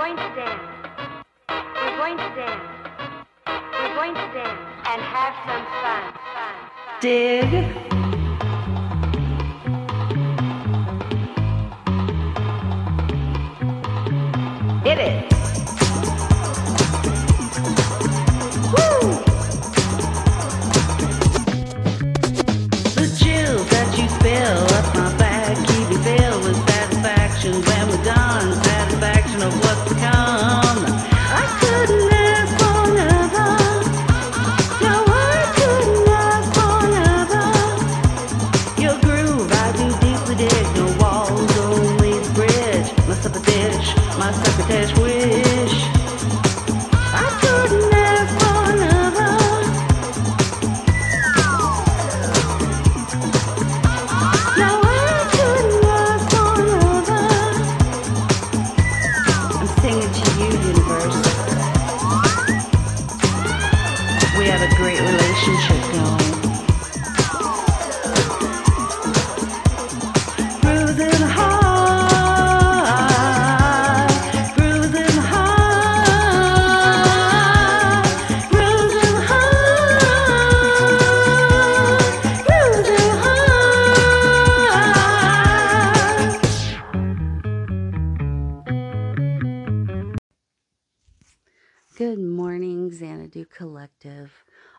going to dance. We're going to dance. We're going to dance and have some fun. fun, fun. Dig. Hit it.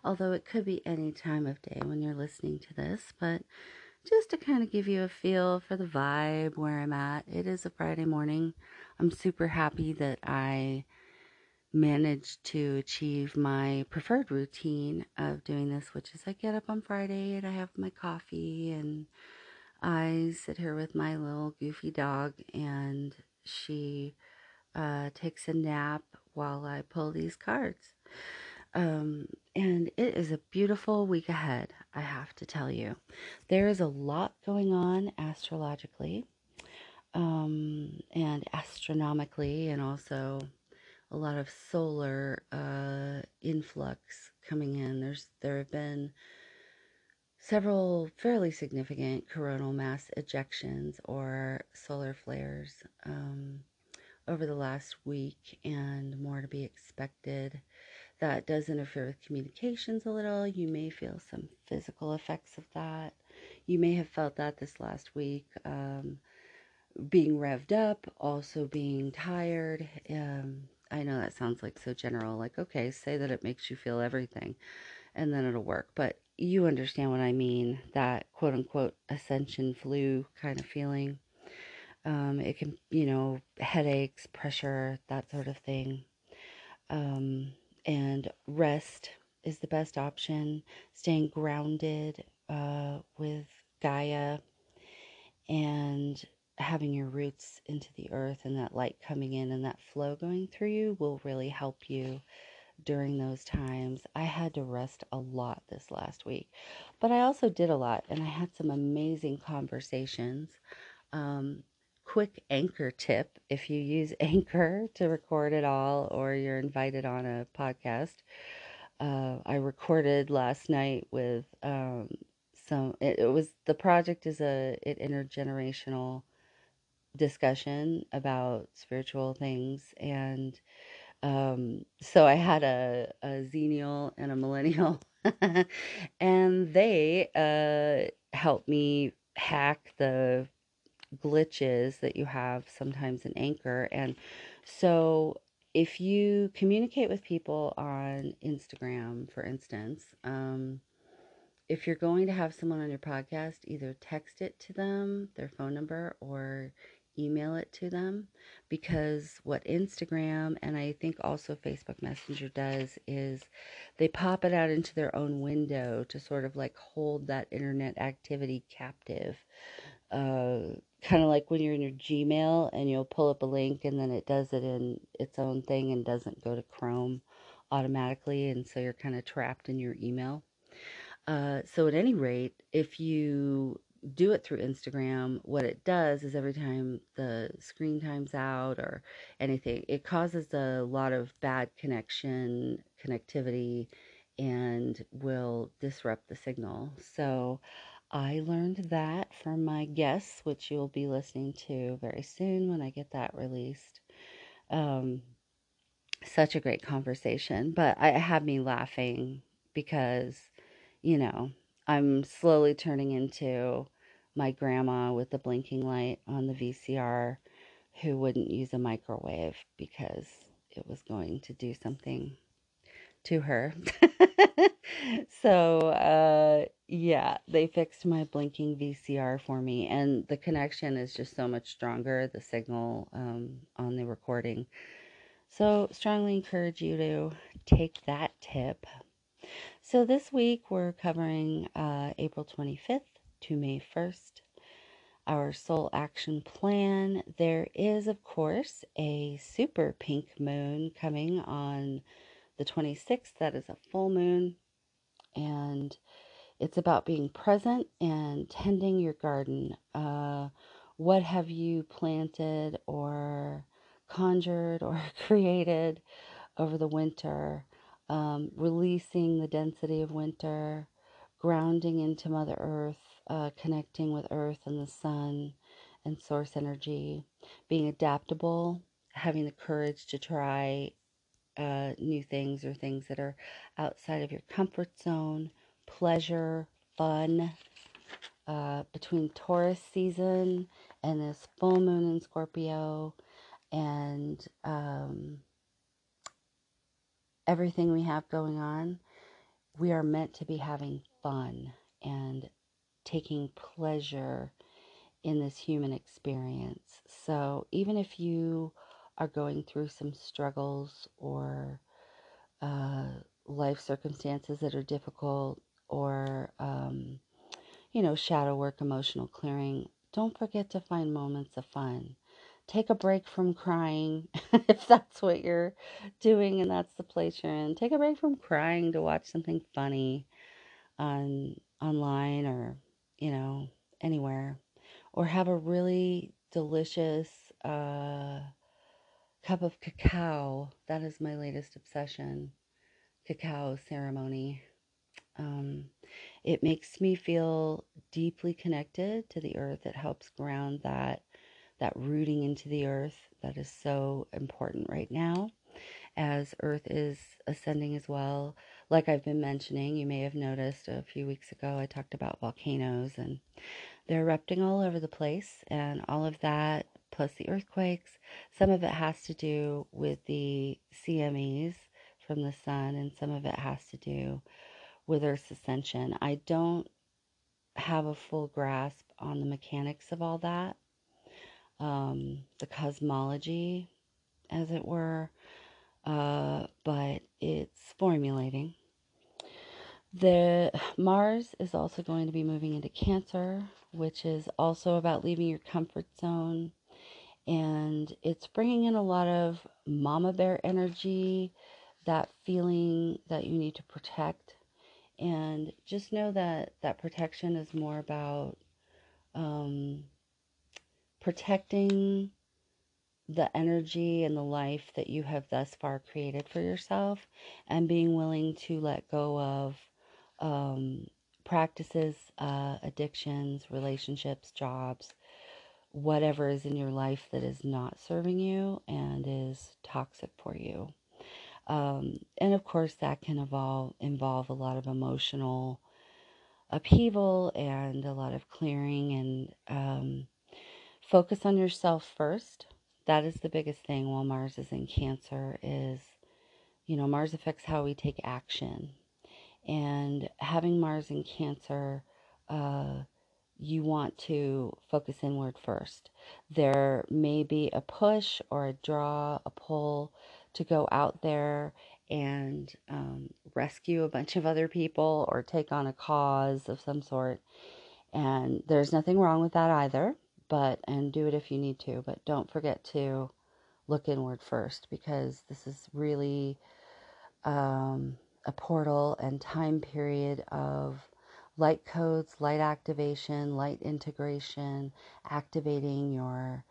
Although it could be any time of day when you're listening to this, but just to kind of give you a feel for the vibe where I'm at. It is a Friday morning. I'm super happy that I managed to achieve my preferred routine of doing this, which is I get up on Friday and I have my coffee and I sit here with my little goofy dog and she uh, takes a nap while I pull these cards. Um, and it is a beautiful week ahead, I have to tell you. There is a lot going on astrologically um, and astronomically, and also a lot of solar uh, influx coming in. There's there have been several fairly significant coronal mass ejections or solar flares um, over the last week, and more to be expected that does interfere with communications a little. You may feel some physical effects of that. You may have felt that this last week, um, being revved up, also being tired. Um, I know that sounds like so general, like, okay, say that it makes you feel everything and then it'll work. But you understand what I mean that quote unquote ascension flu kind of feeling. Um, it can, you know, headaches, pressure, that sort of thing. Um, and rest is the best option. Staying grounded uh, with Gaia and having your roots into the earth and that light coming in and that flow going through you will really help you during those times. I had to rest a lot this last week, but I also did a lot and I had some amazing conversations. Um, quick anchor tip if you use Anchor to record it all or you're invited on a podcast. Uh, I recorded last night with um, some, it, it was the project is a an intergenerational discussion about spiritual things and um, so I had a, a xennial and a millennial, and they uh, helped me hack the glitches that you have sometimes in Anchor. And so if you communicate with people on Instagram, for instance, um, if you're going to have someone on your podcast, either text it to them, their phone number, or email it to them because what Instagram and I think also Facebook Messenger does is they pop it out into their own window to sort of like hold that internet activity captive. Uh, kind of like when you're in your Gmail and you'll pull up a link and then it does it in its own thing and doesn't go to Chrome automatically, and so you're kind of trapped in your email. Uh, so, at any rate, if you do it through Instagram, what it does is every time the screen time's out or anything, it causes a lot of bad connection, connectivity, and will disrupt the signal. So I learned that from my guests, which you'll be listening to very soon when I get that released. Um, such a great conversation, but I it had me laughing because, you know, I'm slowly turning into my grandma with the blinking light on the VCR who wouldn't use a microwave because it was going to do something to her. so, uh, yeah, they fixed my blinking VCR for me, and the connection is just so much stronger, the signal um, on the recording. So, strongly encourage you to take that tip. So, this week we're covering uh, April 25th to May 1st. Our soul action plan. There is, of course, a super pink moon coming on the 26th. That is a full moon. And it's about being present and tending your garden. Uh, what have you planted or conjured or created over the winter? Um, releasing the density of winter, grounding into Mother Earth, uh, connecting with Earth and the sun and source energy, being adaptable, having the courage to try uh, new things or things that are outside of your comfort zone, pleasure, fun. Uh, between Taurus season and this full moon in Scorpio and um, everything we have going on, we are meant to be having fun and taking pleasure in this human experience. So even if you are going through some struggles or uh, life circumstances that are difficult or, um, you know, shadow work, emotional clearing, don't forget to find moments of fun. Take a break from crying if that's what you're doing and that's the place you're in. Take a break from crying to watch something funny on online or, you know, anywhere. Or have a really delicious uh, cup of cacao. That is my latest obsession. Cacao ceremony. Um, it makes me feel deeply connected to the earth. It helps ground that that rooting into the earth that is so important right now as earth is ascending as well. Like I've been mentioning, you may have noticed a few weeks ago I talked about volcanoes and they're erupting all over the place and all of that plus the earthquakes. Some of it has to do with the CMEs from the sun, and some of it has to do with Earth's ascension. I don't have a full grasp on the mechanics of all that, um, the cosmology, as it were, uh, but it's formulating. The Mars is also going to be moving into Cancer, which is also about leaving your comfort zone and it's bringing in a lot of mama bear energy, that feeling that you need to protect. And just know that that protection is more about um, protecting the energy and the life that you have thus far created for yourself and being willing to let go of um, practices, uh, addictions, relationships, jobs, whatever is in your life that is not serving you and is toxic for you. Um, and of course, that can evolve, involve a lot of emotional upheaval and a lot of clearing and um, focus on yourself first. That is the biggest thing while Mars is in Cancer is, you know, Mars affects how we take action. And having Mars in Cancer uh, you want to focus inward first. There may be a push or a draw, a pull to go out there and um, rescue a bunch of other people or take on a cause of some sort. And there's nothing wrong with that either, but, and do it if you need to, but don't forget to look inward first because this is really um, a portal and time period of light codes, light activation, light integration, activating your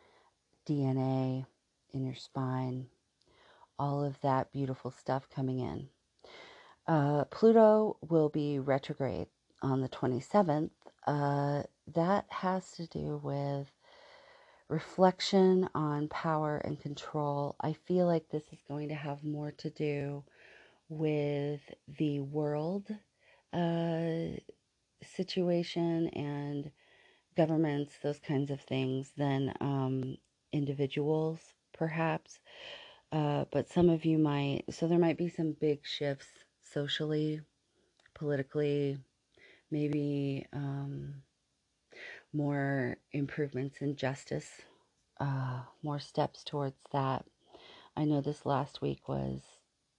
DNA in your spine, all of that beautiful stuff coming in. Uh, Pluto will be retrograde on the 27th. Uh, that has to do with reflection on power and control. I feel like this is going to have more to do with the world uh, situation and governments, those kinds of things, than um, individuals, perhaps. Uh, but some of you might, so there might be some big shifts socially, politically, maybe um, more improvements in justice, uh, more steps towards that. I know this last week was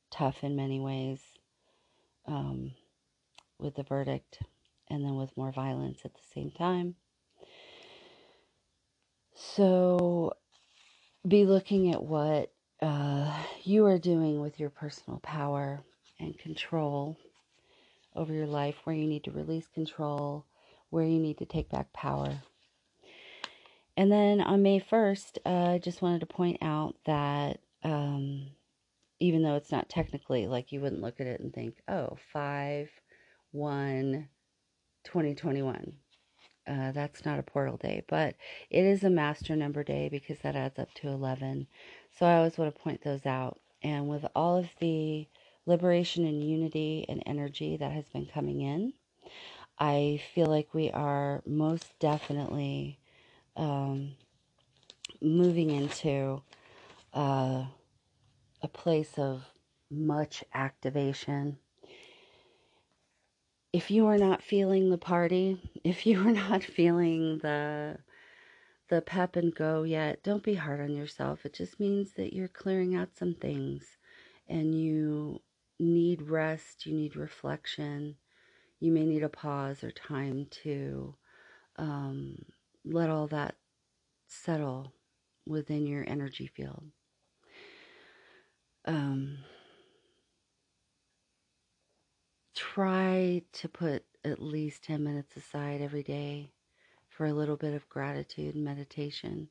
tough in many ways um, with the verdict and then with more violence at the same time. So be looking at what uh, you are doing with your personal power and control over your life, where you need to release control, where you need to take back power. And then on May 1st, uh, I just wanted to point out that um, even though it's not technically like you wouldn't look at it and think, oh, 5 1 2021. Uh, that's not a portal day, but it is a master number day because that adds up to 11. So I always want to point those out. And with all of the liberation and unity and energy that has been coming in, I feel like we are most definitely um, moving into uh, a place of much activation. If you are not feeling the party, if you are not feeling the the pep and go yet, don't be hard on yourself. It just means that you're clearing out some things and you need rest, you need reflection, you may need a pause or time to um, let all that settle within your energy field. Um, try to put at least 10 minutes aside every day for a little bit of gratitude meditation.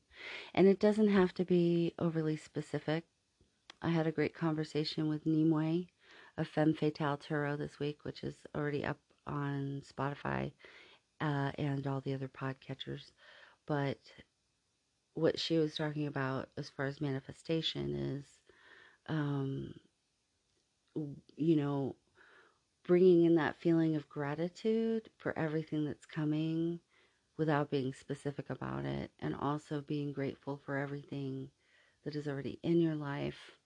And it doesn't have to be overly specific. I had a great conversation with Nimue of Femme Fatale Tarot this week, which is already up on Spotify uh, and all the other podcatchers. But what she was talking about as far as manifestation is, um, you know, bringing in that feeling of gratitude for everything that's coming without being specific about it, and also being grateful for everything that is already in your life.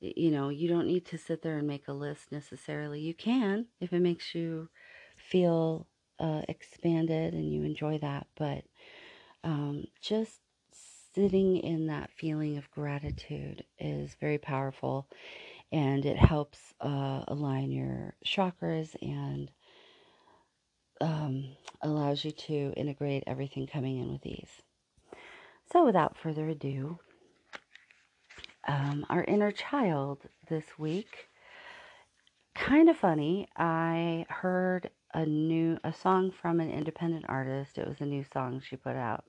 You know, you don't need to sit there and make a list necessarily. You can if it makes you feel uh, expanded and you enjoy that, but um, just sitting in that feeling of gratitude is very powerful and it helps uh, align your chakras and um, allows you to integrate everything coming in with ease. So, without further ado, um, our inner child this week. Kind of funny. I heard a new a song from an independent artist. It was a new song she put out,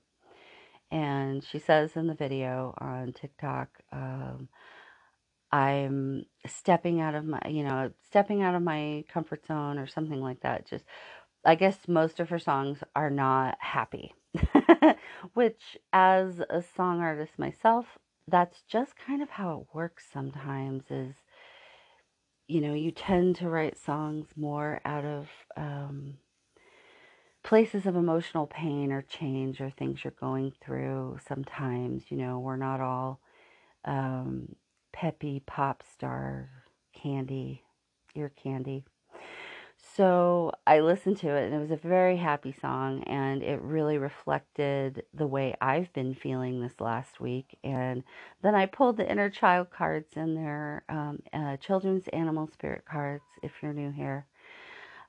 and she says in the video on TikTok, um, "I'm stepping out of my, you know, stepping out of my comfort zone or something like that." Just I guess most of her songs are not happy, which, as a song artist myself, that's just kind of how it works sometimes. Is you know, you tend to write songs more out of um, places of emotional pain or change or things you're going through. Sometimes, you know, we're not all um, peppy pop star candy, ear candy. So I listened to it and it was a very happy song and it really reflected the way I've been feeling this last week. And then I pulled the inner child cards and their um, uh, children's animal spirit cards, if you're new here.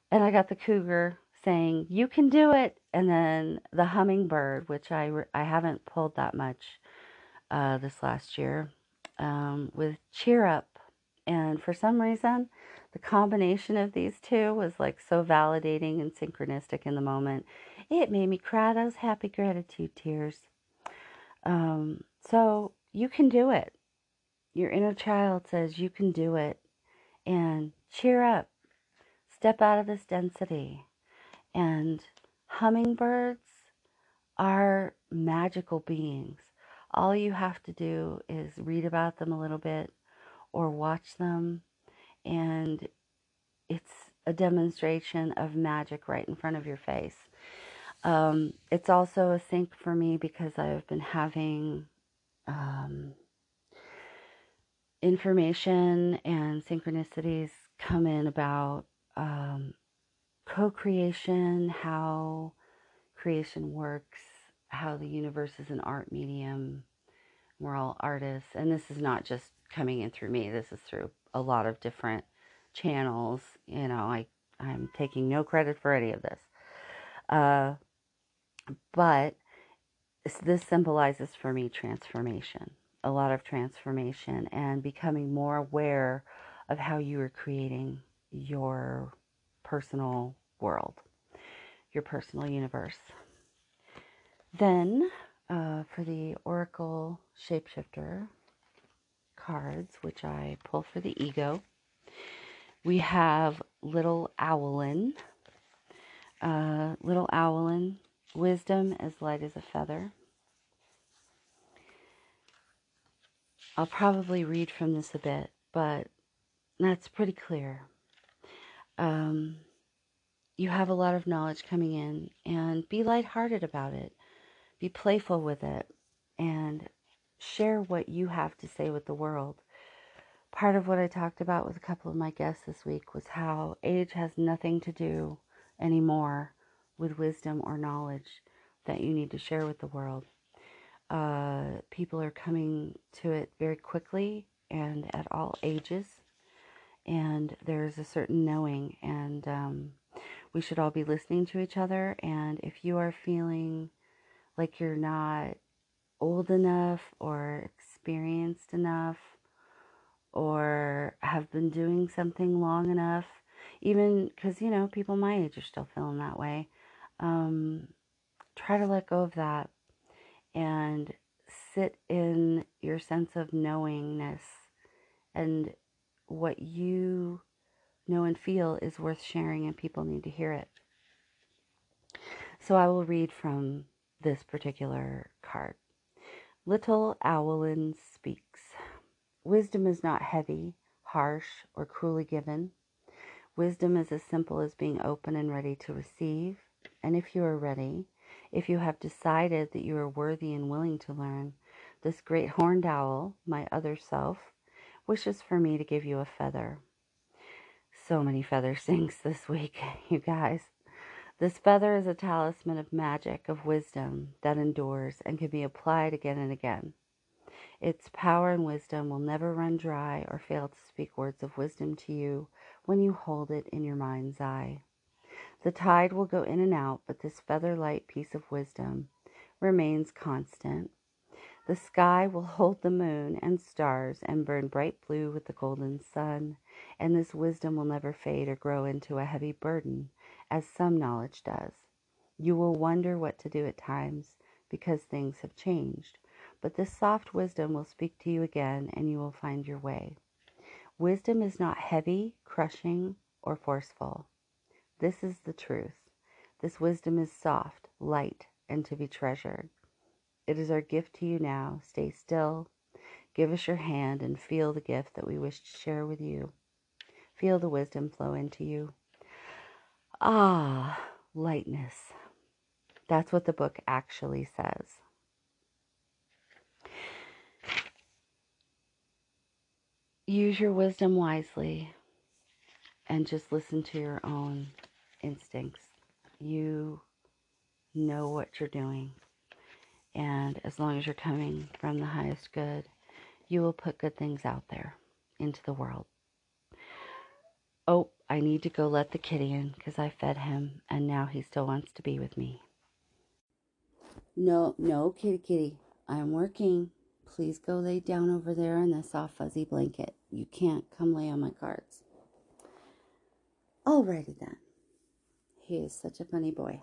And I got the cougar saying, You can do it. And then the hummingbird, which I, re- I haven't pulled that much uh, this last year, um, with cheer up. And for some reason, the combination of these two was like so validating and synchronistic in the moment. It made me cry those happy gratitude tears. Um, so you can do it. Your inner child says you can do it. And cheer up. Step out of this density. And hummingbirds are magical beings. All you have to do is read about them a little bit or watch them, and it's a demonstration of magic right in front of your face. Um, it's also a sync for me because I've been having um, information and synchronicities come in about um, co creation, how creation works, how the universe is an art medium. We're all artists. And this is not just coming in through me, this is through a lot of different channels. You know, I, I'm taking no credit for any of this. Uh, but this symbolizes for me transformation, a lot of transformation, and becoming more aware of how you are creating your personal world, your personal universe. Then, uh, for the Oracle Shapeshifter cards, which I pull for the ego, we have Little Owlin. Uh, little Owlin, wisdom as light as a feather. I'll probably read from this a bit, but that's pretty clear. Um, you have a lot of knowledge coming in, and be lighthearted about it. Be playful with it, and share what you have to say with the world part of what I talked about with a couple of my guests this week was how age has nothing to do anymore with wisdom or knowledge that you need to share with the world. Uh, people are coming to it very quickly and at all ages, and there's a certain knowing, and um, we should all be listening to each other. And if you are feeling like you're not old enough or experienced enough or have been doing something long enough, even because, you know, people my age are still feeling that way. Um, try to let go of that and sit in your sense of knowingness and what you know and feel is worth sharing, and people need to hear it. So I will read from this particular card. Little Owlin speaks. Wisdom is not heavy, harsh, or cruelly given. Wisdom is as simple as being open and ready to receive. And if you are ready, if you have decided that you are worthy and willing to learn, this great horned owl, my other self, wishes for me to give you a feather. So many feather syncs this week, you guys. This feather is a talisman of magic, of wisdom that endures and can be applied again and again. Its power and wisdom will never run dry or fail to speak words of wisdom to you when you hold it in your mind's eye. The tide will go in and out, but this feather light piece of wisdom remains constant. The sky will hold the moon and stars and burn bright blue with the golden sun, and this wisdom will never fade or grow into a heavy burden, as some knowledge does. You will wonder what to do at times because things have changed, but this soft wisdom will speak to you again and you will find your way. Wisdom is not heavy, crushing, or forceful. This is the truth. This wisdom is soft, light, and to be treasured. It is our gift to you now. Stay still. Give us your hand and feel the gift that we wish to share with you. Feel the wisdom flow into you. Ah, lightness. That's what the book actually says. use your wisdom wisely and just listen to your own instincts. You know what you're doing. And as long as you're coming from the highest good, you will put good things out there into the world. Oh, I need to go let the kitty in because I fed him and now he still wants to be with me. No, no, kitty, kitty. I'm working. Please go lay down over there in the soft, fuzzy blanket. You can't come lay on my cards. Alrighty then. He is such a funny boy.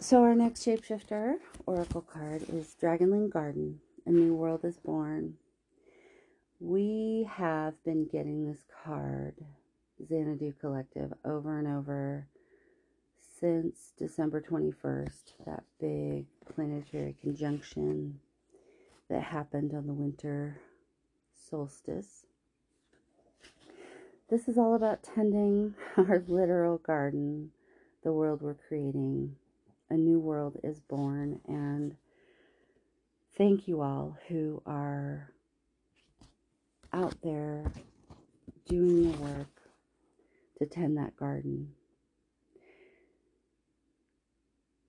So, our next shapeshifter oracle card is Dragonling Garden. A new world is born. We have been getting this card, Xanadu Collective, over and over since December 21st, that big planetary conjunction that happened on the winter solstice. This is all about tending our literal garden, the world we're creating. A new world is born, and thank you all who are out there doing the work to tend that garden.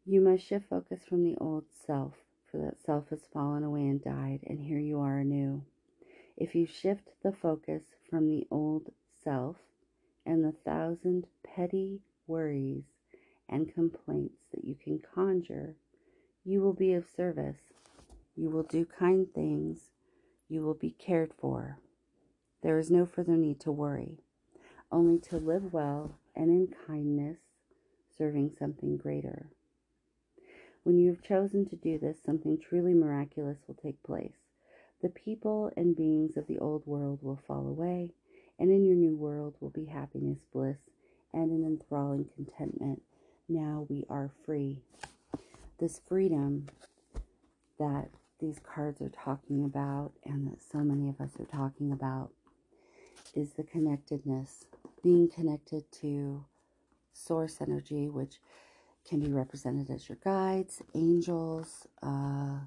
You must shift focus from the old self, for that self has fallen away and died, and here you are anew. If you shift the focus from the old self and the thousand petty worries and complaints that you can conjure, you will be of service. You will do kind things. You will be cared for. There is no further need to worry, only to live well and in kindness, serving something greater. When you have chosen to do this, something truly miraculous will take place. The people and beings of the old world will fall away, and in your new world will be happiness, bliss, and an enthralling contentment. Now we are free. This freedom that these cards are talking about, and that so many of us are talking about, is the connectedness, being connected to source energy, which can be represented as your guides, angels, uh,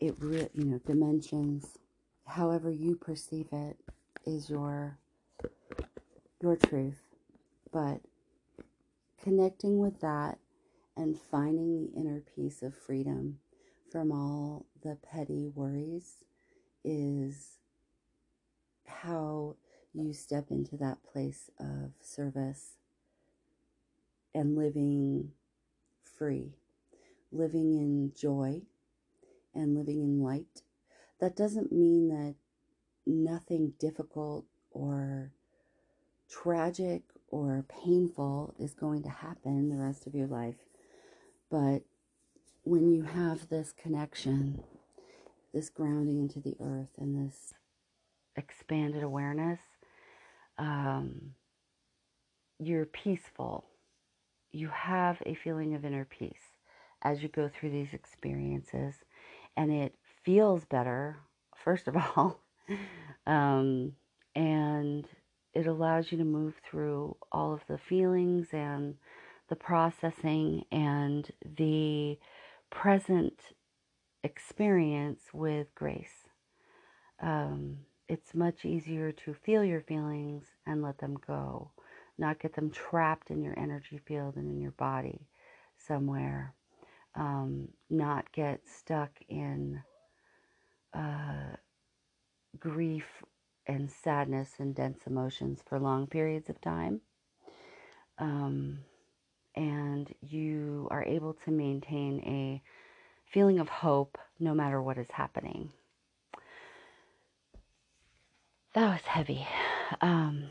it re- you know dimensions, however you perceive it is your your truth, but connecting with that and finding the inner peace of freedom from all the petty worries is how you step into that place of service and living free, living in joy and living in light. That doesn't mean that nothing difficult or tragic or painful is going to happen the rest of your life. But when you have this connection, this grounding into the earth, and this expanded awareness, um, you're peaceful you have a feeling of inner peace as you go through these experiences, and it feels better, first of all, um, and it allows you to move through all of the feelings and the processing and the present experience with grace. Um, it's much easier to feel your feelings and let them go not get them trapped in your energy field and in your body somewhere. Um, not get stuck in uh, grief and sadness and dense emotions for long periods of time. Um, and you are able to maintain a feeling of hope no matter what is happening. That was heavy. Um,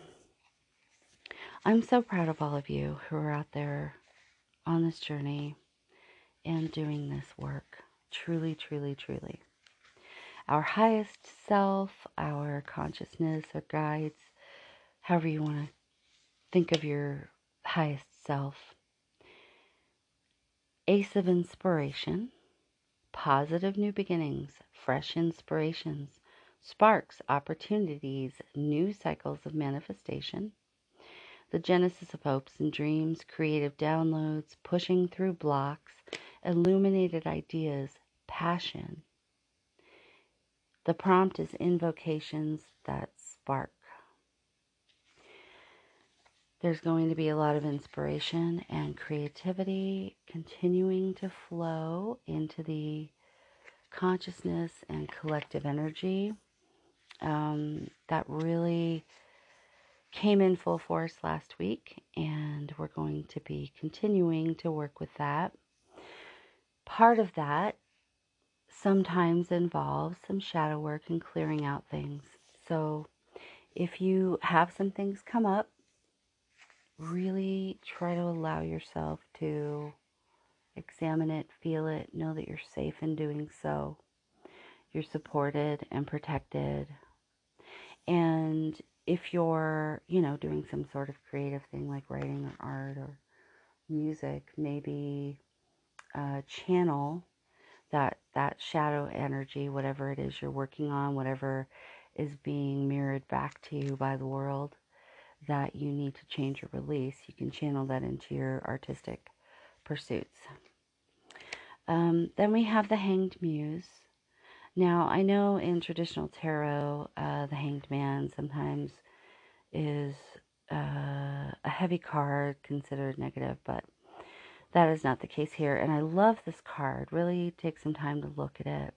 I'm so proud of all of you who are out there on this journey and doing this work. Truly, truly, truly. Our highest self, our consciousness, our guides, however you want to think of your highest self. Ace of inspiration, positive new beginnings, fresh inspirations, sparks, opportunities, new cycles of manifestation the genesis of hopes and dreams, creative downloads, pushing through blocks, illuminated ideas, passion. The prompt is invocations that spark. There's going to be a lot of inspiration and creativity continuing to flow into the consciousness and collective energy um, that really came in full force last week, and we're going to be continuing to work with that. Part of that sometimes involves some shadow work and clearing out things. So, if you have some things come up, really try to allow yourself to examine it, feel it, know that you're safe in doing so. You're supported and protected. And if you're, you know, doing some sort of creative thing like writing or art or music, maybe uh, channel that that shadow energy, whatever it is you're working on, whatever is being mirrored back to you by the world that you need to change or release, you can channel that into your artistic pursuits. Um, then we have the Hanged Muse. Now, I know in traditional tarot, uh, the Hanged Man sometimes is uh, a heavy card considered negative, but that is not the case here. And I love this card. Really take some time to look at it.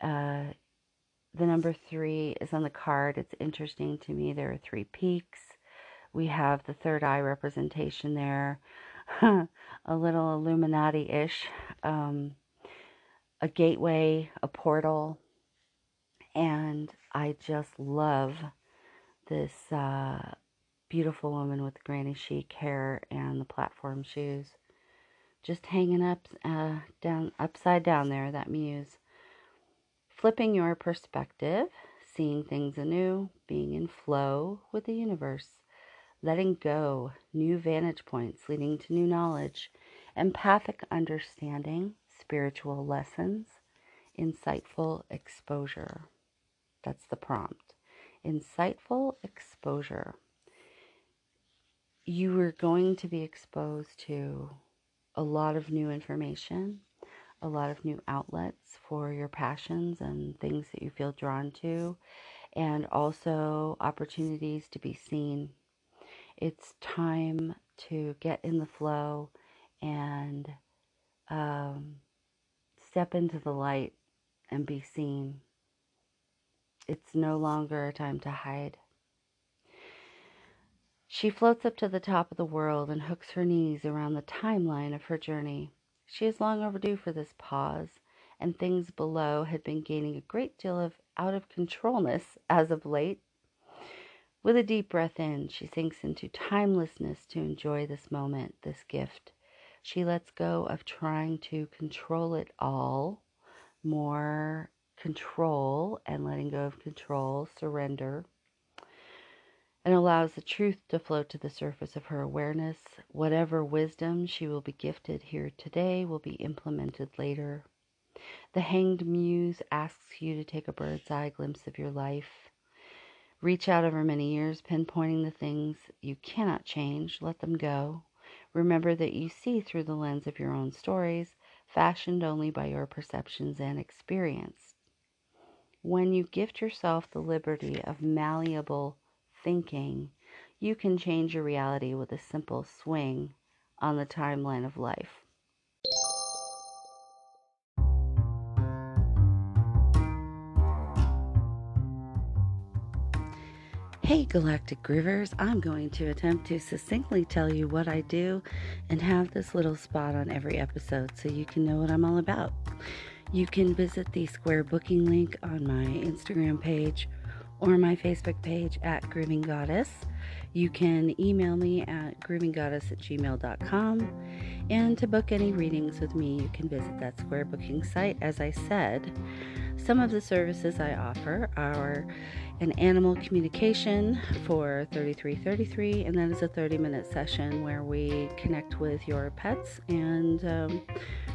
Uh, the number three is on the card. It's interesting to me. There are three peaks. We have the third eye representation there, a little Illuminati ish, um, a gateway, a portal. And I just love this uh, beautiful woman with granny chic hair and the platform shoes just hanging up uh, down upside down there that muse flipping your perspective seeing things anew being in flow with the universe letting go new vantage points leading to new knowledge empathic understanding spiritual lessons insightful exposure. That's the prompt. Insightful exposure. You are going to be exposed to a lot of new information, a lot of new outlets for your passions and things that you feel drawn to, and also opportunities to be seen. It's time to get in the flow and um, step into the light and be seen. It's no longer a time to hide. She floats up to the top of the world and hooks her knees around the timeline of her journey. She is long overdue for this pause, and things below had been gaining a great deal of out of controlness as of late. With a deep breath in, she sinks into timelessness to enjoy this moment, this gift. She lets go of trying to control it all, more control and letting go of control, surrender and allows the truth to float to the surface of her awareness. Whatever wisdom she will be gifted here today will be implemented later. The hanged muse asks you to take a bird's eye glimpse of your life. Reach out over many years, pinpointing the things you cannot change. Let them go. Remember that you see through the lens of your own stories, fashioned only by your perceptions and experience. When you gift yourself the liberty of malleable thinking, you can change your reality with a simple swing on the timeline of life. Hey, Galactic Groovers, I'm going to attempt to succinctly tell you what I do and have this little spot on every episode so you can know what I'm all about. You can visit the square booking link on my Instagram page or my Facebook page at Grooving Goddess. You can email me at groovinggoddess at gmail.com. And to book any readings with me, you can visit that square booking site. As I said, some of the services I offer are an animal communication for 3333, and that is a 30 minute session where we connect with your pets and um,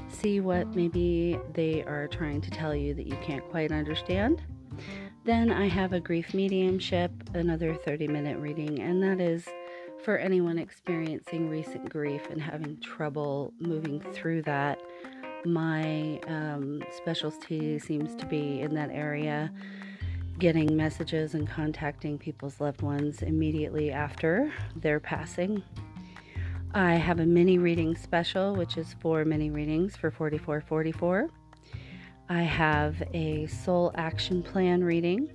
see what maybe they are trying to tell you that you can't quite understand. Then I have a grief mediumship, another 30 minute reading, and that is for anyone experiencing recent grief and having trouble moving through that. My um, specialty seems to be in that area, getting messages and contacting people's loved ones immediately after their passing. I have a mini reading special, which is four mini readings for 4444. I have a soul action plan reading,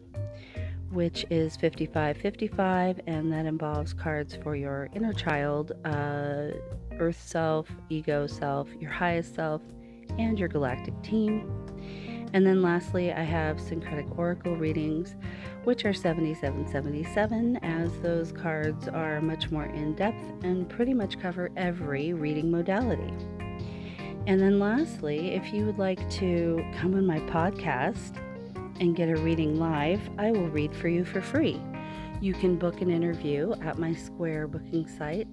which is 55 55, and that involves cards for your inner child, uh, earth self, ego self, your highest self, and your galactic team. And then lastly, I have syncretic oracle readings, which are 7777, as those cards are much more in depth and pretty much cover every reading modality. And then, lastly, if you would like to come on my podcast and get a reading live, I will read for you for free. You can book an interview at my Square booking site.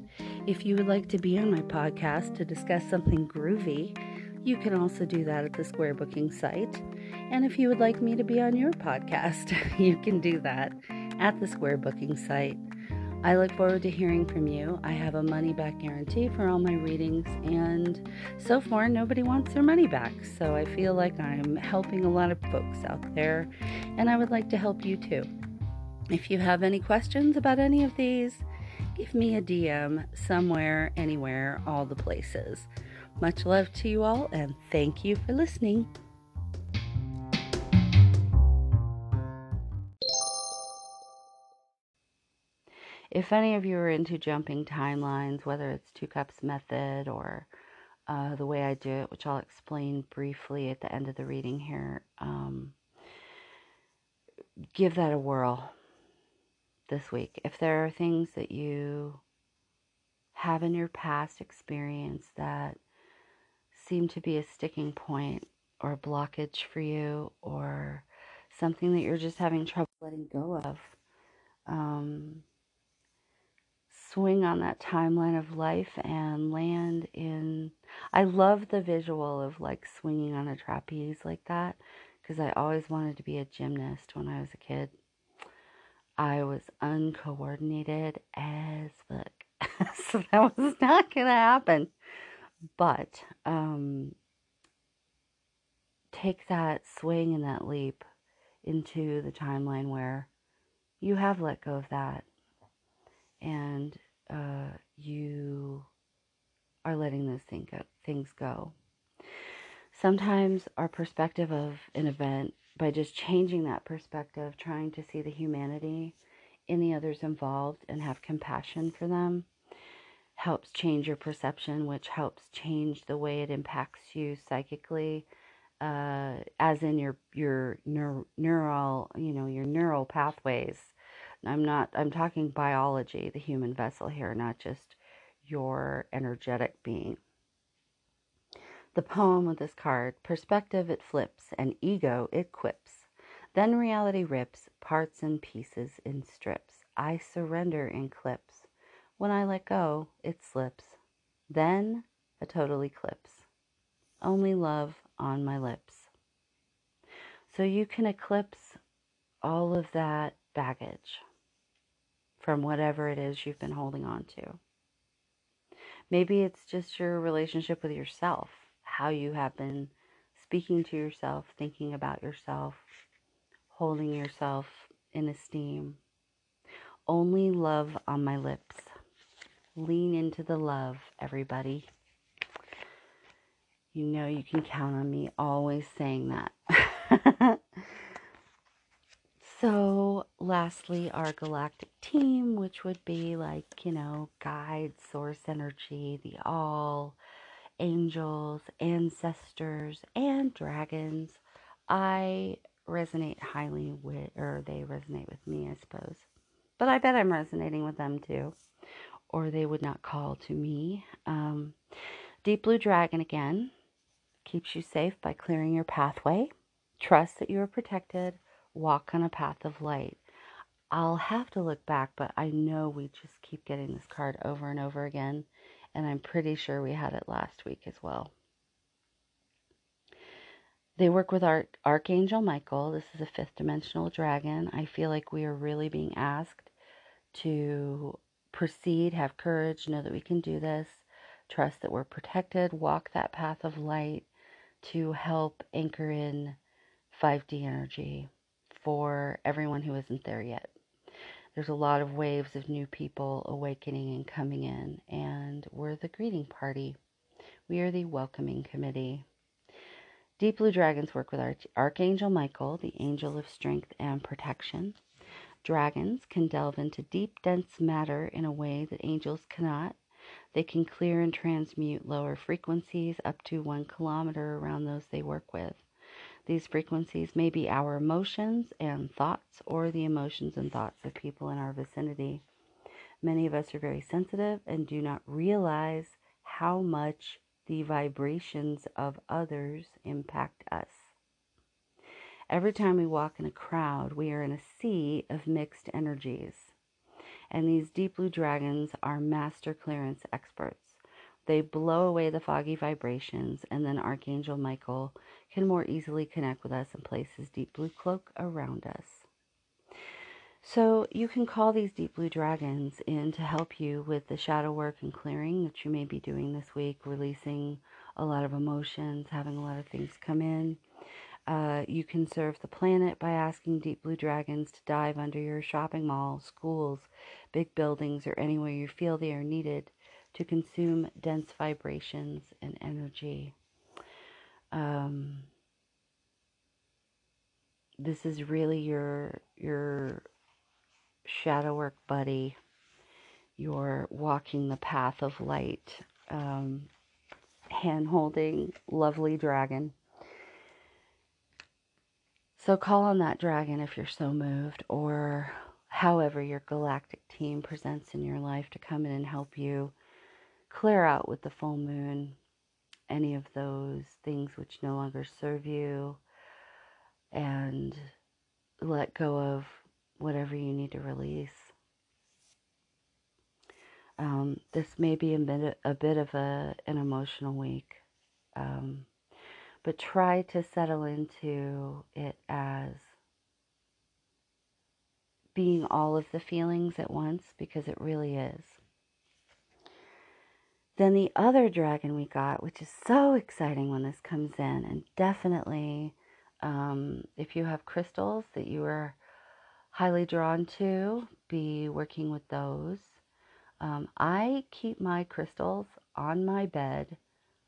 If you would like to be on my podcast to discuss something groovy, you can also do that at the Square booking site. And if you would like me to be on your podcast, you can do that at the Square booking site. I look forward to hearing from you. I have a money back guarantee for all my readings, and so far, nobody wants their money back. So I feel like I'm helping a lot of folks out there, and I would like to help you too. If you have any questions about any of these, give me a DM somewhere, anywhere, all the places. Much love to you all, and thank you for listening. If any of you are into jumping timelines, whether it's two cups method or uh, the way I do it, which I'll explain briefly at the end of the reading here, um, give that a whirl this week. If there are things that you have in your past experience that seem to be a sticking point or a blockage for you or something that you're just having trouble letting go of, um, swing on that timeline of life and land in. I love the visual of like swinging on a trapeze like that because I always wanted to be a gymnast when I was a kid. I was uncoordinated as fuck. so that was not going to happen. But um, take that swing and that leap into the timeline where you have let go of that and uh, you are letting those thing go, things go. Sometimes our perspective of an event, by just changing that perspective, trying to see the humanity in the others involved and have compassion for them, helps change your perception, which helps change the way it impacts you psychically, uh, as in your your neur- neural, you know, your neural pathways I'm not, I'm talking biology, the human vessel here, not just your energetic being. The poem with this card perspective it flips, and ego it quips. Then reality rips parts and pieces in strips. I surrender in clips. When I let go, it slips. Then a total eclipse. Only love on my lips. So you can eclipse all of that baggage from whatever it is you've been holding on to. Maybe it's just your relationship with yourself, how you have been speaking to yourself, thinking about yourself, holding yourself in esteem. Only love on my lips. Lean into the love, everybody. You know you can count on me always saying that. Lastly, our galactic team, which would be like, you know, guide, source energy, the all, angels, ancestors, and dragons. I resonate highly with, or they resonate with me, I suppose. But I bet I'm resonating with them too, or they would not call to me. Um, Deep Blue Dragon again keeps you safe by clearing your pathway. Trust that you are protected walk on a path of light. I'll have to look back, but I know we just keep getting this card over and over again, and I'm pretty sure we had it last week as well. They work with Arch- Archangel Michael. This is a fifth dimensional dragon. I feel like we are really being asked to proceed, have courage, know that we can do this, trust that we're protected, walk that path of light to help anchor in 5D energy for everyone who isn't there yet. There's a lot of waves of new people awakening and coming in, and we're the greeting party. We are the welcoming committee. Deep Blue Dragons work with Arch- Archangel Michael, the angel of strength and protection. Dragons can delve into deep, dense matter in a way that angels cannot. They can clear and transmute lower frequencies up to one kilometer around those they work with. These frequencies may be our emotions and thoughts or the emotions and thoughts of people in our vicinity. Many of us are very sensitive and do not realize how much the vibrations of others impact us. Every time we walk in a crowd, we are in a sea of mixed energies. And these deep blue dragons are master clearance experts. They blow away the foggy vibrations, and then Archangel Michael can more easily connect with us and place his deep blue cloak around us. So you can call these deep blue dragons in to help you with the shadow work and clearing that you may be doing this week, releasing a lot of emotions, having a lot of things come in. Uh, you can serve the planet by asking deep blue dragons to dive under your shopping mall, schools, big buildings, or anywhere you feel they are needed to consume dense vibrations and energy. Um, this is really your your shadow work buddy. You're walking the path of light, um, hand holding lovely dragon. So call on that dragon if you're so moved, or however your galactic team presents in your life to come in and help you clear out with the full moon any of those things which no longer serve you and let go of whatever you need to release. Um, this may be a bit, a bit of a, an emotional week, um, but try to settle into it as being all of the feelings at once because it really is. Then the other dragon we got, which is so exciting when this comes in, and definitely um, if you have crystals that you are highly drawn to, be working with those. Um, I keep my crystals on my bed,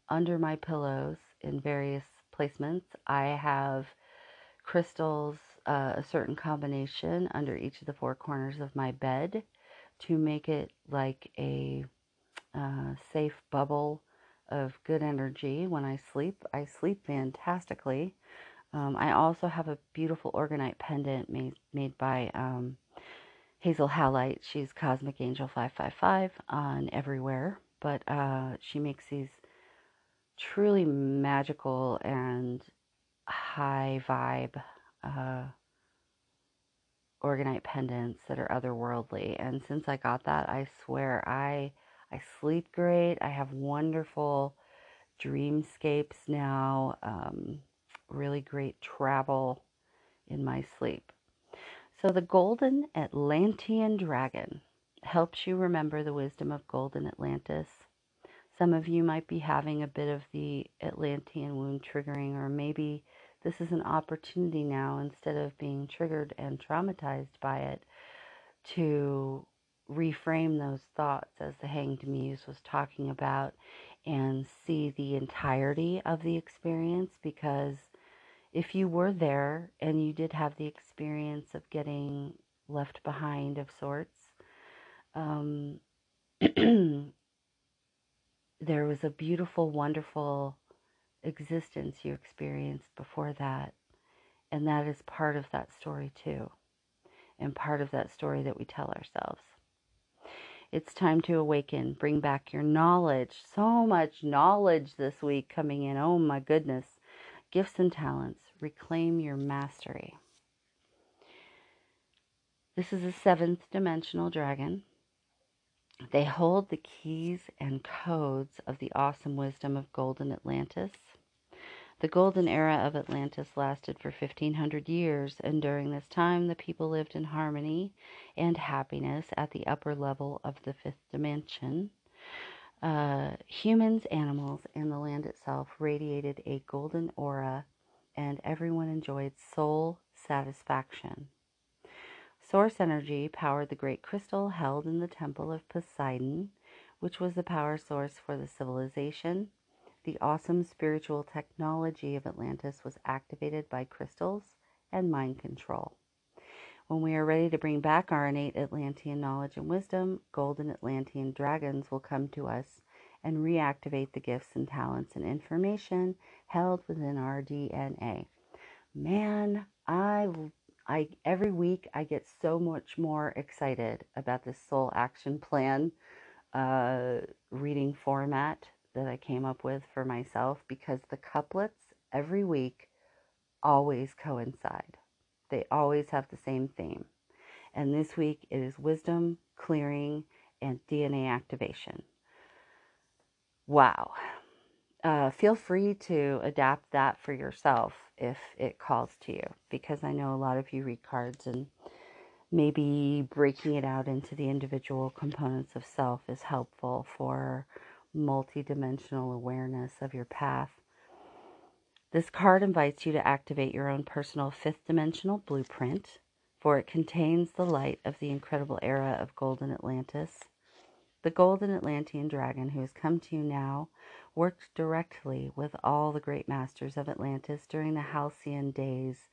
under my pillows in various placements. I have crystals, uh, a certain combination under each of the four corners of my bed to make it like a uh, safe bubble of good energy when I sleep. I sleep fantastically. Um, I also have a beautiful orgonite pendant made, made by um, Hazel Halite. She's Cosmic Angel 555 on everywhere, but uh, she makes these truly magical and high vibe uh, orgonite pendants that are otherworldly. And since I got that, I swear I I sleep great. I have wonderful dreamscapes now. Um, really great travel in my sleep. So, the Golden Atlantean Dragon helps you remember the wisdom of Golden Atlantis. Some of you might be having a bit of the Atlantean wound triggering, or maybe this is an opportunity now, instead of being triggered and traumatized by it, to reframe those thoughts as the Hanged Muse was talking about and see the entirety of the experience because if you were there and you did have the experience of getting left behind of sorts, um, there was a beautiful, wonderful existence you experienced before that. And that is part of that story, too, and part of that story that we tell ourselves. It's time to awaken, bring back your knowledge. So much knowledge this week coming in. Oh my goodness. Gifts and talents reclaim your mastery. This is a seventh dimensional dragon. They hold the keys and codes of the awesome wisdom of Golden Atlantis. The golden era of Atlantis lasted for 1500 years, and during this time, the people lived in harmony and happiness at the upper level of the fifth dimension. Uh, humans, animals, and the land itself radiated a golden aura and everyone enjoyed soul satisfaction. Source energy powered the great crystal held in the temple of Poseidon, which was the power source for the civilization. The awesome spiritual technology of Atlantis was activated by crystals and mind control. When we are ready to bring back our innate Atlantean knowledge and wisdom, golden Atlantean dragons will come to us and reactivate the gifts and talents and information held within our DNA. Man, I I every week I get so much more excited about this soul action plan uh, reading format that I came up with for myself because the couplets every week always coincide. They always have the same theme. And this week it is wisdom, clearing, and DNA activation. Wow. Uh, feel free to adapt that for yourself if it calls to you, because I know a lot of you read cards and maybe breaking it out into the individual components of self is helpful for multidimensional awareness of your path. This card invites you to activate your own personal fifth dimensional blueprint, for it contains the light of the incredible era of Golden Atlantis. The Golden Atlantean dragon who has come to you now worked directly with all the great masters of Atlantis during the halcyon days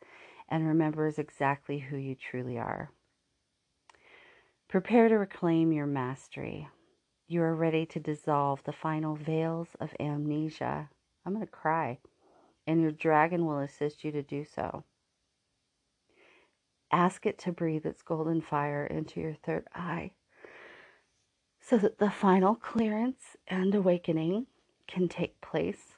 and remembers exactly who you truly are. Prepare to reclaim your mastery. You are ready to dissolve the final veils of amnesia. I'm going to cry, and your dragon will assist you to do so. Ask it to breathe its golden fire into your third eye so that the final clearance and awakening can take place.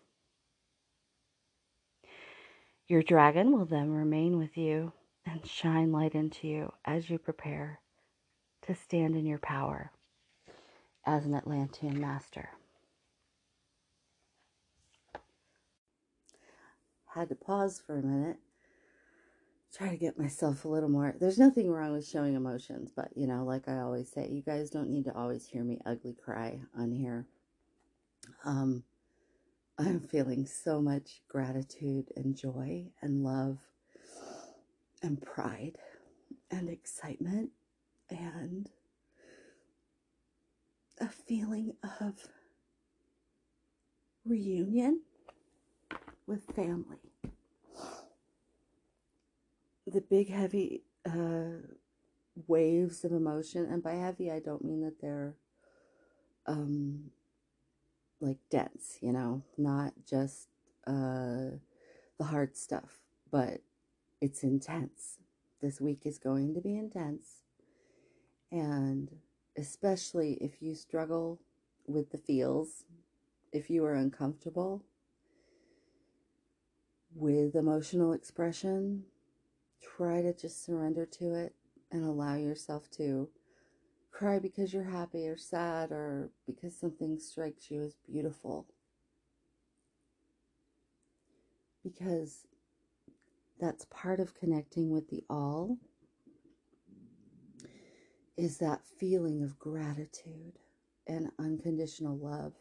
Your dragon will then remain with you and shine light into you as you prepare to stand in your power as an Atlantean master. Had to pause for a minute, try to get myself a little more. There's nothing wrong with showing emotions, but you know, like I always say, you guys don't need to always hear me ugly cry on here. Um, I'm feeling so much gratitude and joy and love and pride and excitement and a feeling of reunion with family. The big, heavy uh, waves of emotion, and by heavy, I don't mean that they're um, like dense, you know, not just uh, the hard stuff, but it's intense. This week is going to be intense. And especially if you struggle with the feels, if you are uncomfortable with emotional expression, try to just surrender to it and allow yourself to cry because you're happy or sad or because something strikes you as beautiful. Because that's part of connecting with the all is that feeling of gratitude and unconditional love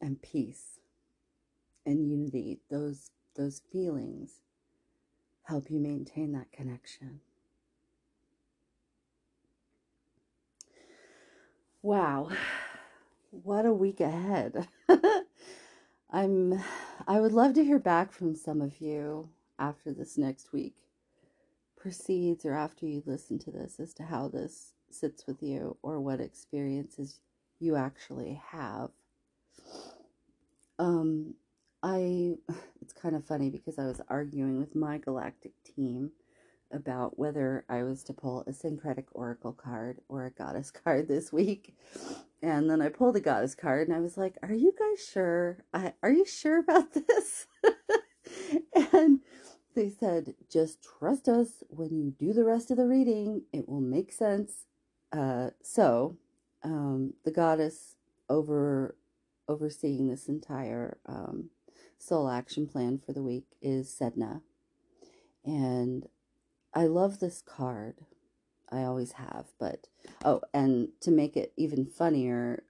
and peace and unity. Those those feelings help you maintain that connection. Wow. What a week ahead. I'm i would love to hear back from some of you after this next week proceeds or after you listen to this as to how this sits with you or what experiences you actually have. Um, I, it's kind of funny because I was arguing with my galactic team about whether I was to pull a syncretic oracle card or a goddess card this week. And then I pulled a goddess card and I was like, Are you guys sure? I, are you sure about this? and they said, just trust us when you do the rest of the reading, it will make sense. Uh, so, um, the goddess over overseeing this entire um, soul action plan for the week is Sedna. And I love this card. I always have, but oh, and to make it even funnier,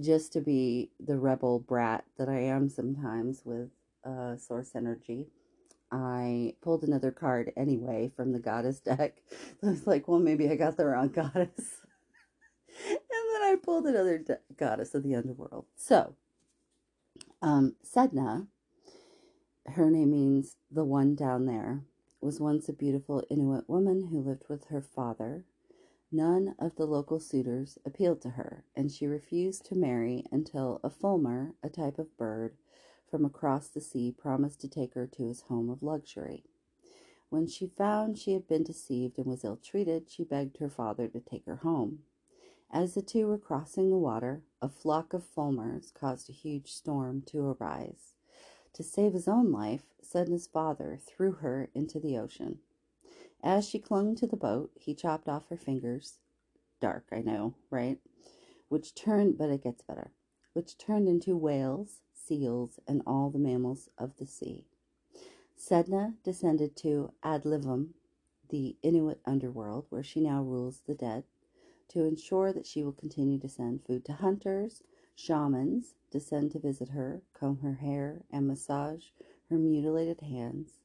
just to be the rebel brat that I am sometimes with uh, source energy I pulled another card anyway from the goddess deck. I was like, well, maybe I got the wrong goddess. and then I pulled another de- goddess of the underworld. So, um, Sedna, her name means the one down there, was once a beautiful Inuit woman who lived with her father. None of the local suitors appealed to her, and she refused to marry until a fulmar, a type of bird, from across the sea promised to take her to his home of luxury. When she found she had been deceived and was ill treated, she begged her father to take her home. As the two were crossing the water, a flock of fulmars caused a huge storm to arise. To save his own life, Sedna's father threw her into the ocean. As she clung to the boat, he chopped off her fingers. Dark, I know, right? Which turned, but it gets better, which turned into whales, seals, and all the mammals of the sea. Sedna descended to Adlivun, the Inuit underworld, where she now rules the dead, to ensure that she will continue to send food to hunters, shamans, descend to visit her, comb her hair, and massage her mutilated hands.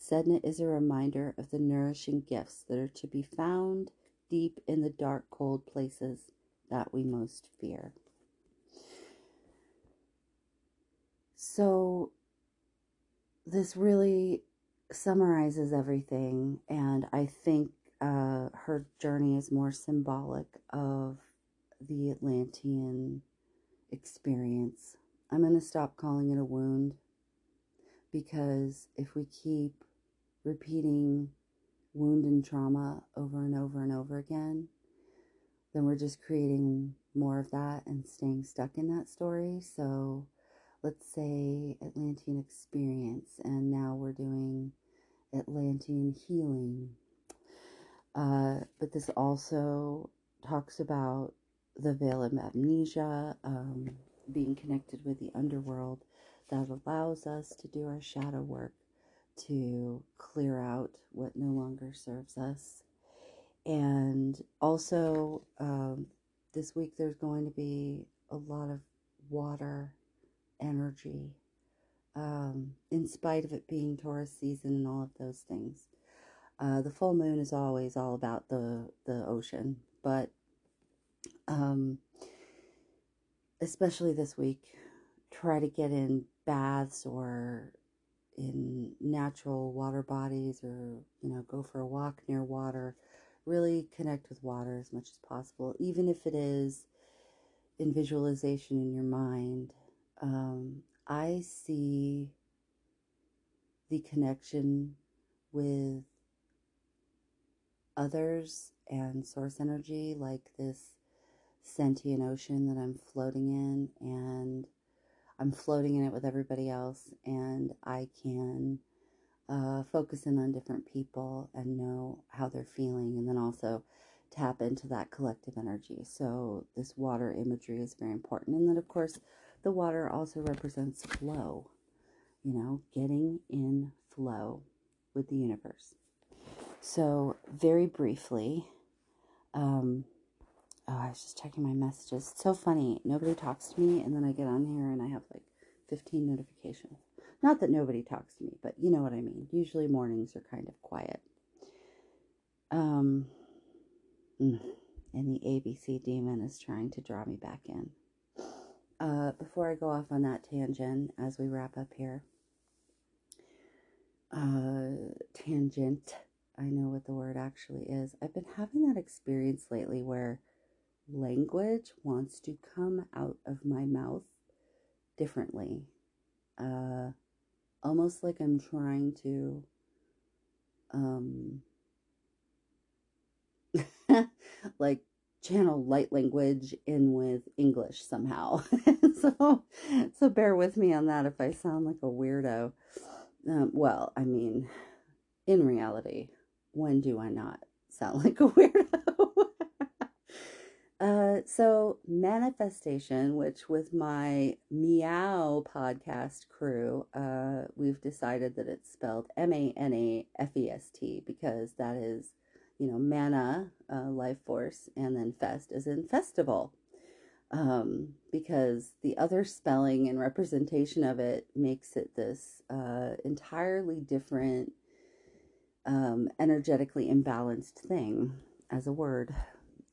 Sedna is a reminder of the nourishing gifts that are to be found deep in the dark, cold places that we most fear. So, this really summarizes everything, and I think uh, her journey is more symbolic of the Atlantean experience. I'm going to stop calling it a wound because if we keep repeating wound and trauma over and over and over again, then we're just creating more of that and staying stuck in that story. So let's say Atlantean experience, and now we're doing Atlantean healing. Uh, but this also talks about the veil of amnesia, um, being connected with the underworld that allows us to do our shadow work to clear out what no longer serves us. And also, um, this week there's going to be a lot of water energy, um, in spite of it being Taurus season and all of those things. Uh, the full moon is always all about the the ocean, but um, especially this week, try to get in baths or in natural water bodies, or you know, go for a walk near water. Really connect with water as much as possible, even if it is in visualization in your mind. Um, I see the connection with others and source energy like this sentient ocean that I'm floating in and I'm floating in it with everybody else and I can uh, focus in on different people and know how they're feeling and then also tap into that collective energy. So this water imagery is very important. And then of course the water also represents flow, you know, getting in flow with the universe. So, very briefly, um, oh, I was just checking my messages. It's so funny. Nobody talks to me, and then I get on here and I have like 15 notifications. Not that nobody talks to me, but you know what I mean. Usually mornings are kind of quiet. Um, mm, and the ABC demon is trying to draw me back in. Uh, before I go off on that tangent, as we wrap up here, uh, tangent I know what the word actually is. I've been having that experience lately where language wants to come out of my mouth differently. Uh, almost like I'm trying to um like channel light language in with English somehow. so so bear with me on that if I sound like a weirdo. Um, well, I mean, in reality, when do I not sound like a weirdo? uh, so, manifestation, which with my Meow podcast crew, uh, we've decided that it's spelled M A N A F E S T because that is, you know, mana, uh, life force, and then fest is in festival. Um, because the other spelling and representation of it makes it this uh, entirely different um, energetically imbalanced thing as a word.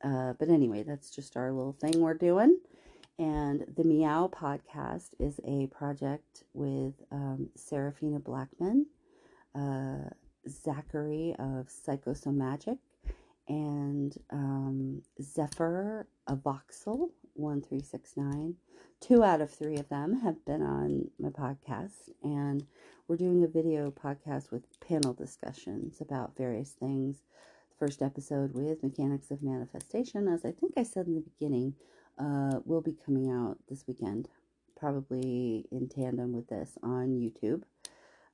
Uh, but anyway, that's just our little thing we're doing. And the Meow podcast is a project with um, Seraphina Blackman, uh, Zachary of Psychosomagic, and um, Zephyr Avoxel 1369. Two out of three of them have been on my podcast, and we're doing a video podcast with panel discussions about various things. The first episode with Mechanics of Manifestation, as I think I said in the beginning, uh, will be coming out this weekend, probably in tandem with this on YouTube.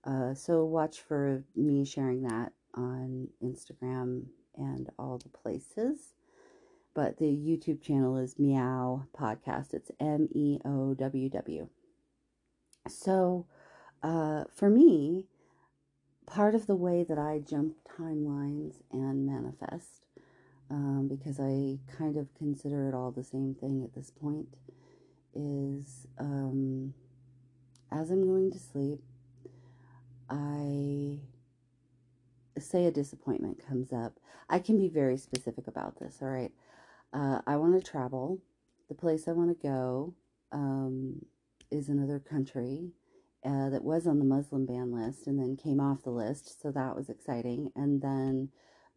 Uh, so watch for me sharing that on Instagram and all the places. But the YouTube channel is Meow Podcast. It's M E O W W. So, uh, for me, part of the way that I jump timelines and manifest, um, because I kind of consider it all the same thing at this point, is um, as I'm going to sleep, I say a disappointment comes up. I can be very specific about this, all right? Uh, I want to travel. The place I want to go um, is another country uh, that was on the Muslim ban list and then came off the list, so that was exciting. And then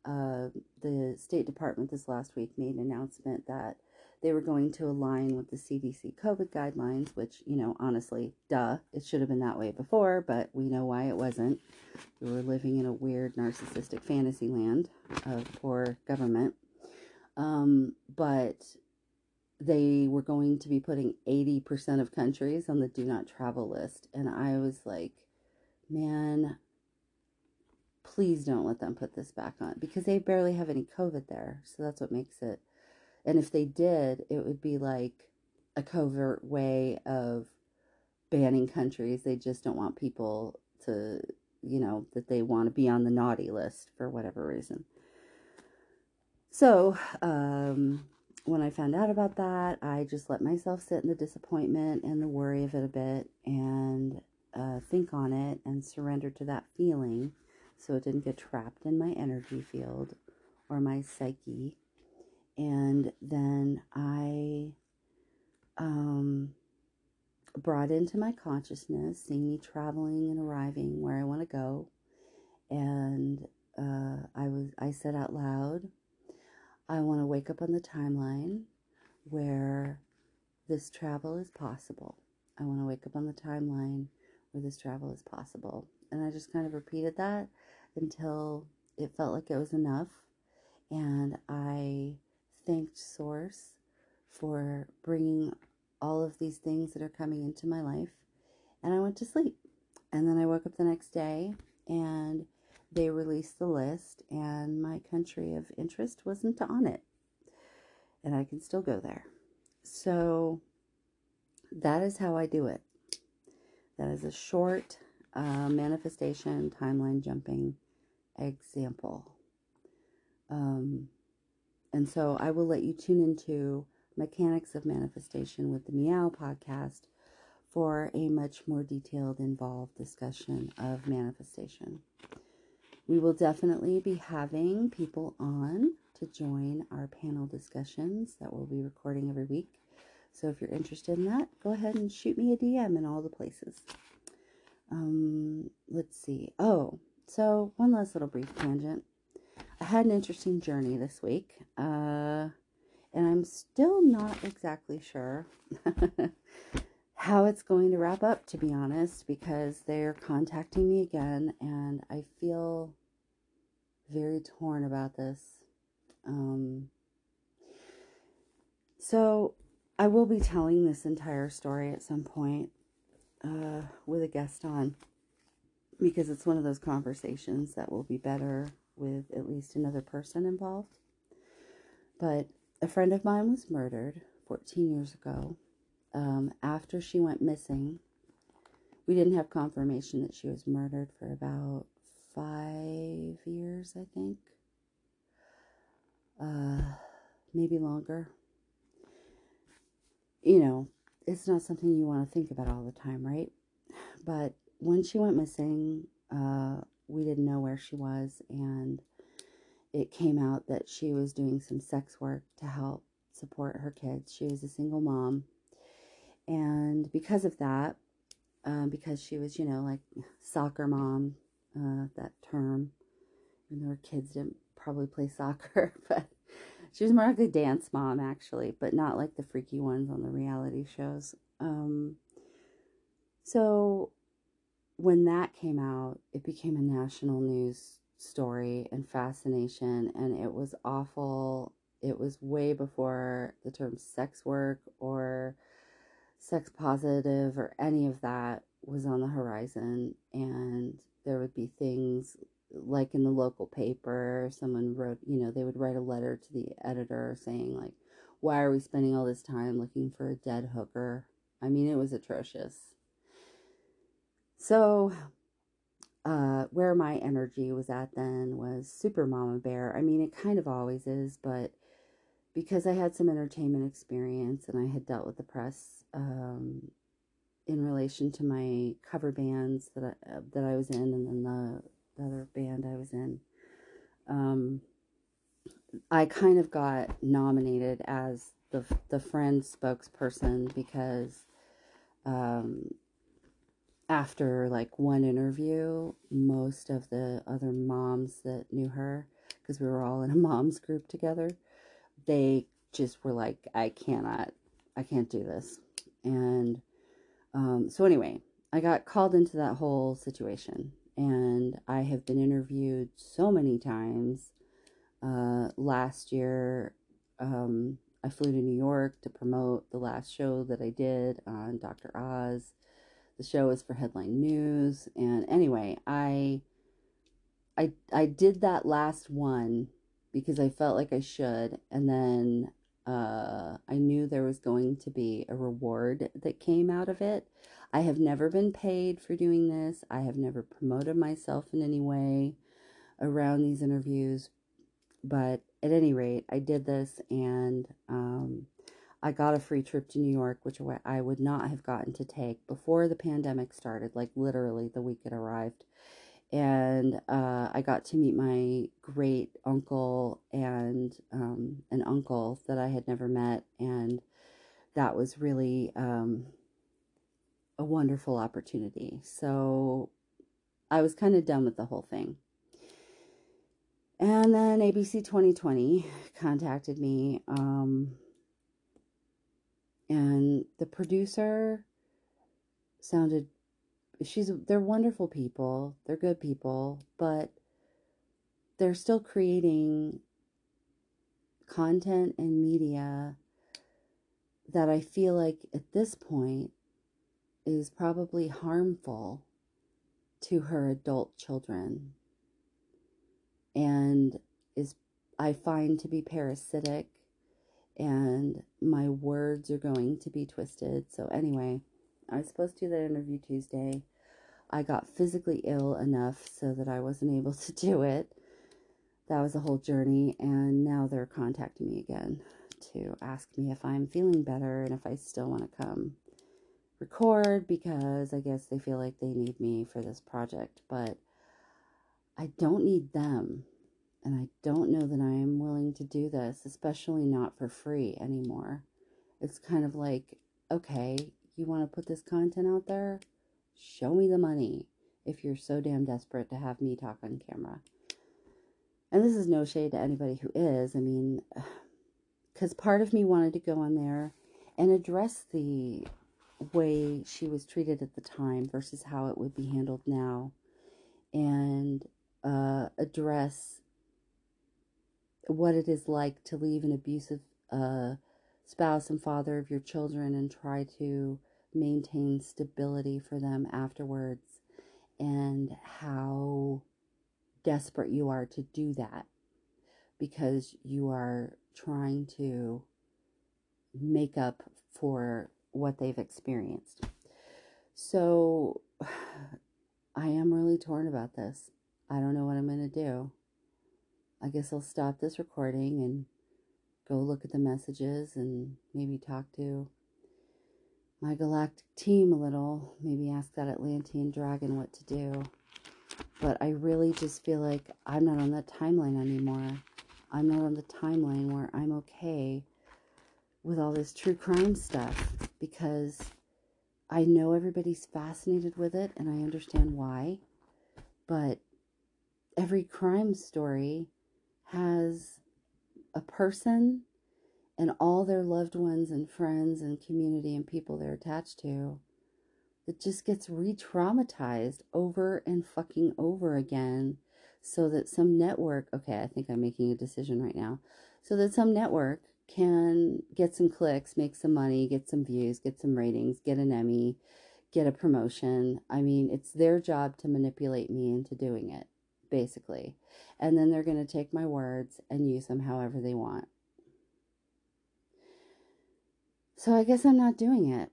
uh, the State Department this last week made an announcement that they were going to align with the CDC COVID guidelines, which, you know, honestly, duh, it should have been that way before, but we know why it wasn't. We were living in a weird narcissistic fantasy land of poor government. Um, but they were going to be putting 80% of countries on the do not travel list. And I was like, man, please don't let them put this back on because they barely have any COVID there. So that's what makes it and if they did, it would be like a covert way of banning countries. They just don't want people to, you know, that they want to be on the naughty list for whatever reason. So, um, when I found out about that, I just let myself sit in the disappointment and the worry of it a bit and uh, think on it and surrender to that feeling so it didn't get trapped in my energy field or my psyche and then I um, brought into my consciousness, seeing me traveling and arriving where I want to go, and uh, I was I said out loud, I want to wake up on the timeline where this travel is possible. I want to wake up on the timeline where this travel is possible, and I just kind of repeated that until it felt like it was enough, and I thanked Source for bringing all of these things that are coming into my life. And I went to sleep. And then I woke up the next day and they released the list, and my country of interest wasn't on it. And I can still go there. So that is how I do it. That is a short uh, manifestation, timeline jumping example. Um, and so I will let you tune into Mechanics of Manifestation with the Meow podcast for a much more detailed, involved discussion of manifestation. We will definitely be having people on to join our panel discussions that we'll be recording every week. So if you're interested in that, go ahead and shoot me a DM in all the places. Um, let's see. Oh, so one last little brief tangent. I had an interesting journey this week, uh, and I'm still not exactly sure how it's going to wrap up, to be honest, because they're contacting me again, and I feel very torn about this. Um, so, I will be telling this entire story at some point uh, with a guest on because it's one of those conversations that will be better with at least another person involved. But a friend of mine was murdered 14 years ago. Um, after she went missing, we didn't have confirmation that she was murdered for about five years, I think. Uh, maybe longer. You know, it's not something you want to think about all the time, right? But when she went missing, uh, we didn't know where she was, and it came out that she was doing some sex work to help support her kids. She was a single mom, and because of that, um, because she was, you know, like soccer mom, uh, that term, even though her kids didn't probably play soccer, but she was more like a dance mom, actually, but not like the freaky ones on the reality shows. Um, so when that came out, it became a national news story and fascination, and it was awful. It was way before the term sex work or sex positive or any of that was on the horizon, and there would be things like in the local paper, someone wrote, you know, they would write a letter to the editor saying, like, why are we spending all this time looking for a dead hooker? I mean, it was atrocious. So, uh, where my energy was at then was super mama bear. I mean, it kind of always is, but because I had some entertainment experience and I had dealt with the press um, in relation to my cover bands that I, uh, that I was in, and then the, the other band I was in, um, I kind of got nominated as the the friend spokesperson because um, after like one interview, most of the other moms that knew her, because we were all in a moms group together, they just were like, I cannot, I can't do this. And um, so, anyway, I got called into that whole situation. And I have been interviewed so many times. Uh, last year, um, I flew to New York to promote the last show that I did on Dr. Oz. The show is for Headline News. And anyway, I. I, I did that last one because I felt like I should. And then uh, I knew there was going to be a reward that came out of it. I have never been paid for doing this. I have never promoted myself in any way around these interviews. But at any rate, I did this and um, I got a free trip to New York, which I would not have gotten to take before the pandemic started, like literally the week it arrived and uh, I got to meet my great uncle and um, an uncle that I had never met, and that was really um, a wonderful opportunity. So I was kind of done with the whole thing. And then ABC 2020 contacted me, um, and the producer sounded she's they're wonderful people. They're good people but they're still creating content and media that i feel like at this point is probably harmful to her adult children. And is i find to be parasitic and my words are going to be twisted so anyway I was supposed to do that interview Tuesday. I got physically ill enough so that I wasn't able to do it. That was a whole journey, and now they're contacting me again to ask me if I'm feeling better and if I still want to come record because I guess they feel like they need me for this project. But I don't need them, and I don't know that I am willing to do this, especially not for free anymore. It's kind of like, okay, you want to put this content out there? Show me the money if you're so damn desperate to have me talk on camera. And this is no shade to anybody who is. I mean, because part of me wanted to go on there and address the way she was treated at the time versus how it would be handled now and uh, address what it is like to leave an abusive uh, spouse and father of your children and try to maintain stability for them afterwards and how desperate you are to do that because you are trying to make up for what they've experienced. So I am really torn about this. I don't know what I'm going to do. I guess I'll stop this recording and go look at the messages and maybe talk to my galactic team a little. Maybe ask that Atlantean dragon what to do. But I really just feel like I'm not on that timeline anymore. I'm not on the timeline where I'm okay with all this true crime stuff because I know everybody's fascinated with it and I understand why. But every crime story has a person and all their loved ones and friends and community and people they're attached to that just gets re traumatized over and fucking over again so that some network, okay, I think I'm making a decision right now, so that some network can get some clicks, make some money, get some views, get some ratings, get an Emmy, get a promotion. I mean, it's their job to manipulate me into doing it basically. And then they're going to take my words and use them however they want. So I guess I'm not doing it.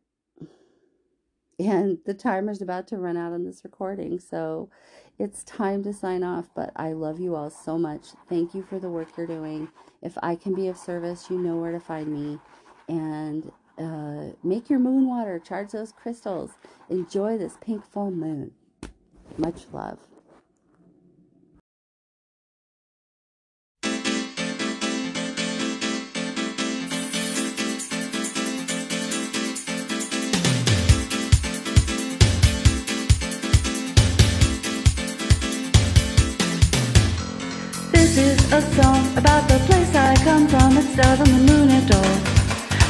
And the timer's about to run out on this recording. So it's time to sign off. But I love you all so much. Thank you for the work you're doing. If I can be of service, you know where to find me. And uh, make your moon water, charge those crystals, enjoy this pink full moon. Much love. A song about the place I come from. It's out on the moon at all.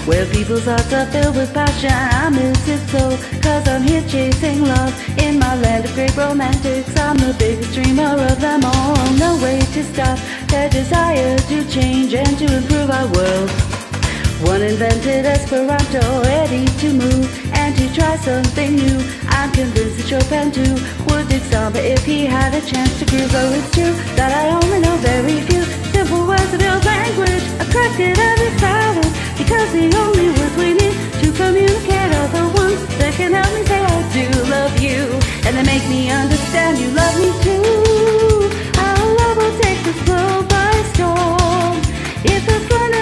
Where people's hearts are filled with passion. I miss it so, cause I'm here chasing love. In my land of great romantics, I'm the biggest dreamer of them all. No way to stop their desire to change and to improve our world. One invented Esperanto, ready to move and to try something new. I'm convinced that Chopin too would dig samba if he had a chance to groove. Though it's true that I only know very few simple words of your language. I cracked it a silence because the only words we need to communicate are the ones that can help me say I do love you, and they make me understand you love me too. Our love will take this world by storm. If it's London,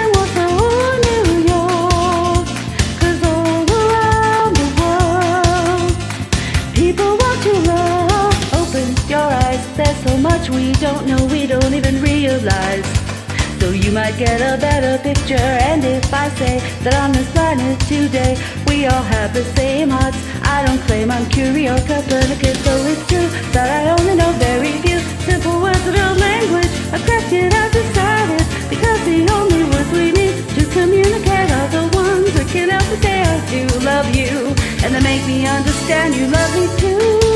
don't know, we don't even realize. So you might get a better picture. And if I say that on this planet today, we all have the same hearts. I don't claim I'm Curie or Copernicus, so it's true that I only know very few simple words of old language. I cracked it as a started because the only words we need to communicate are the ones we can help but say I do love you, and they make me understand you love me too.